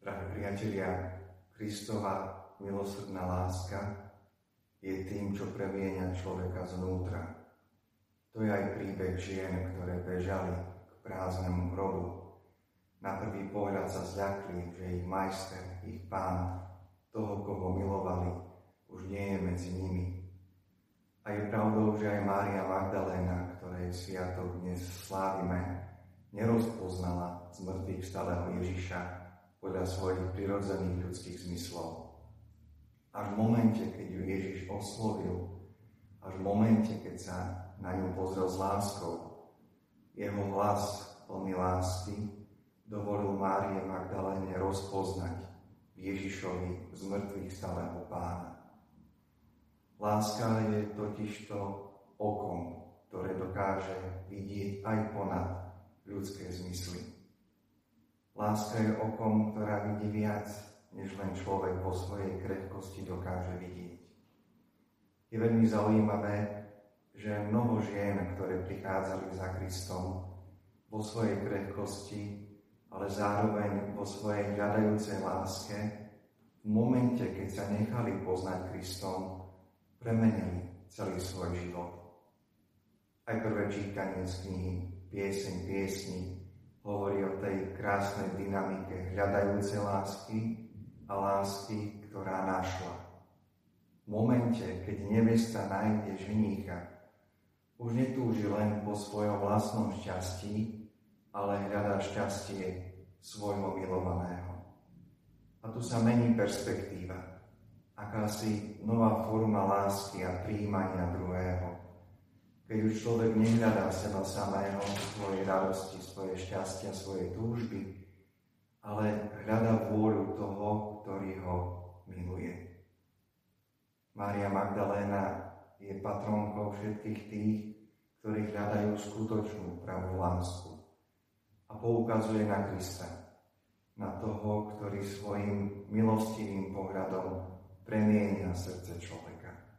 Drahí priatelia, Kristova milosrdná láska je tým, čo premieňa človeka znútra. To je aj príbeh žien, ktoré bežali k prázdnemu hrobu. Na prvý pohľad sa zľakli, že ich majster, ich pán, toho, koho milovali, už nie je medzi nimi. A je pravdou, že aj Mária Magdaléna, ktorej sviatok dnes slávime, nerozpoznala z mŕtvych stáleho Ježiša podľa svojich prirodzených ľudských zmyslov. Až v momente, keď ju Ježiš oslovil, až v momente, keď sa na ňu pozrel s láskou, jeho hlas plný lásky dovolil Márie Magdaléne rozpoznať Ježišovi z mŕtvych stáleho pána. Láska je totižto okom, ktoré dokáže vidieť aj ponad ľudské zmysly. Láska je okom, ktorá vidí viac, než len človek vo svojej krehkosti dokáže vidieť. Je veľmi zaujímavé, že mnoho žien, ktoré prichádzali za Kristom vo svojej krehkosti, ale zároveň vo svojej hľadajúcej láske, v momente, keď sa nechali poznať Kristom, premenili celý svoj život. Aj prvé čítanie z knihy Pieseň piesni hovorí o tej krásnej dynamike hľadajúcej lásky, a lásky, ktorá našla. V momente, keď nevesta nájde ženícha, už netúži len po svojom vlastnom šťastí, ale hľadá šťastie svojho milovaného. A tu sa mení perspektíva, akási nová forma lásky a príjmania druhého. Keď už človek nehľadá seba samého, svoje radosti, svoje šťastia, svoje túžby, ale hľada vôľu toho, ktorý ho miluje. Mária Magdaléna je patronkou všetkých tých, ktorí hľadajú skutočnú pravú lásku a poukazuje na Krista, na toho, ktorý svojim milostivým pohľadom premienia srdce človeka.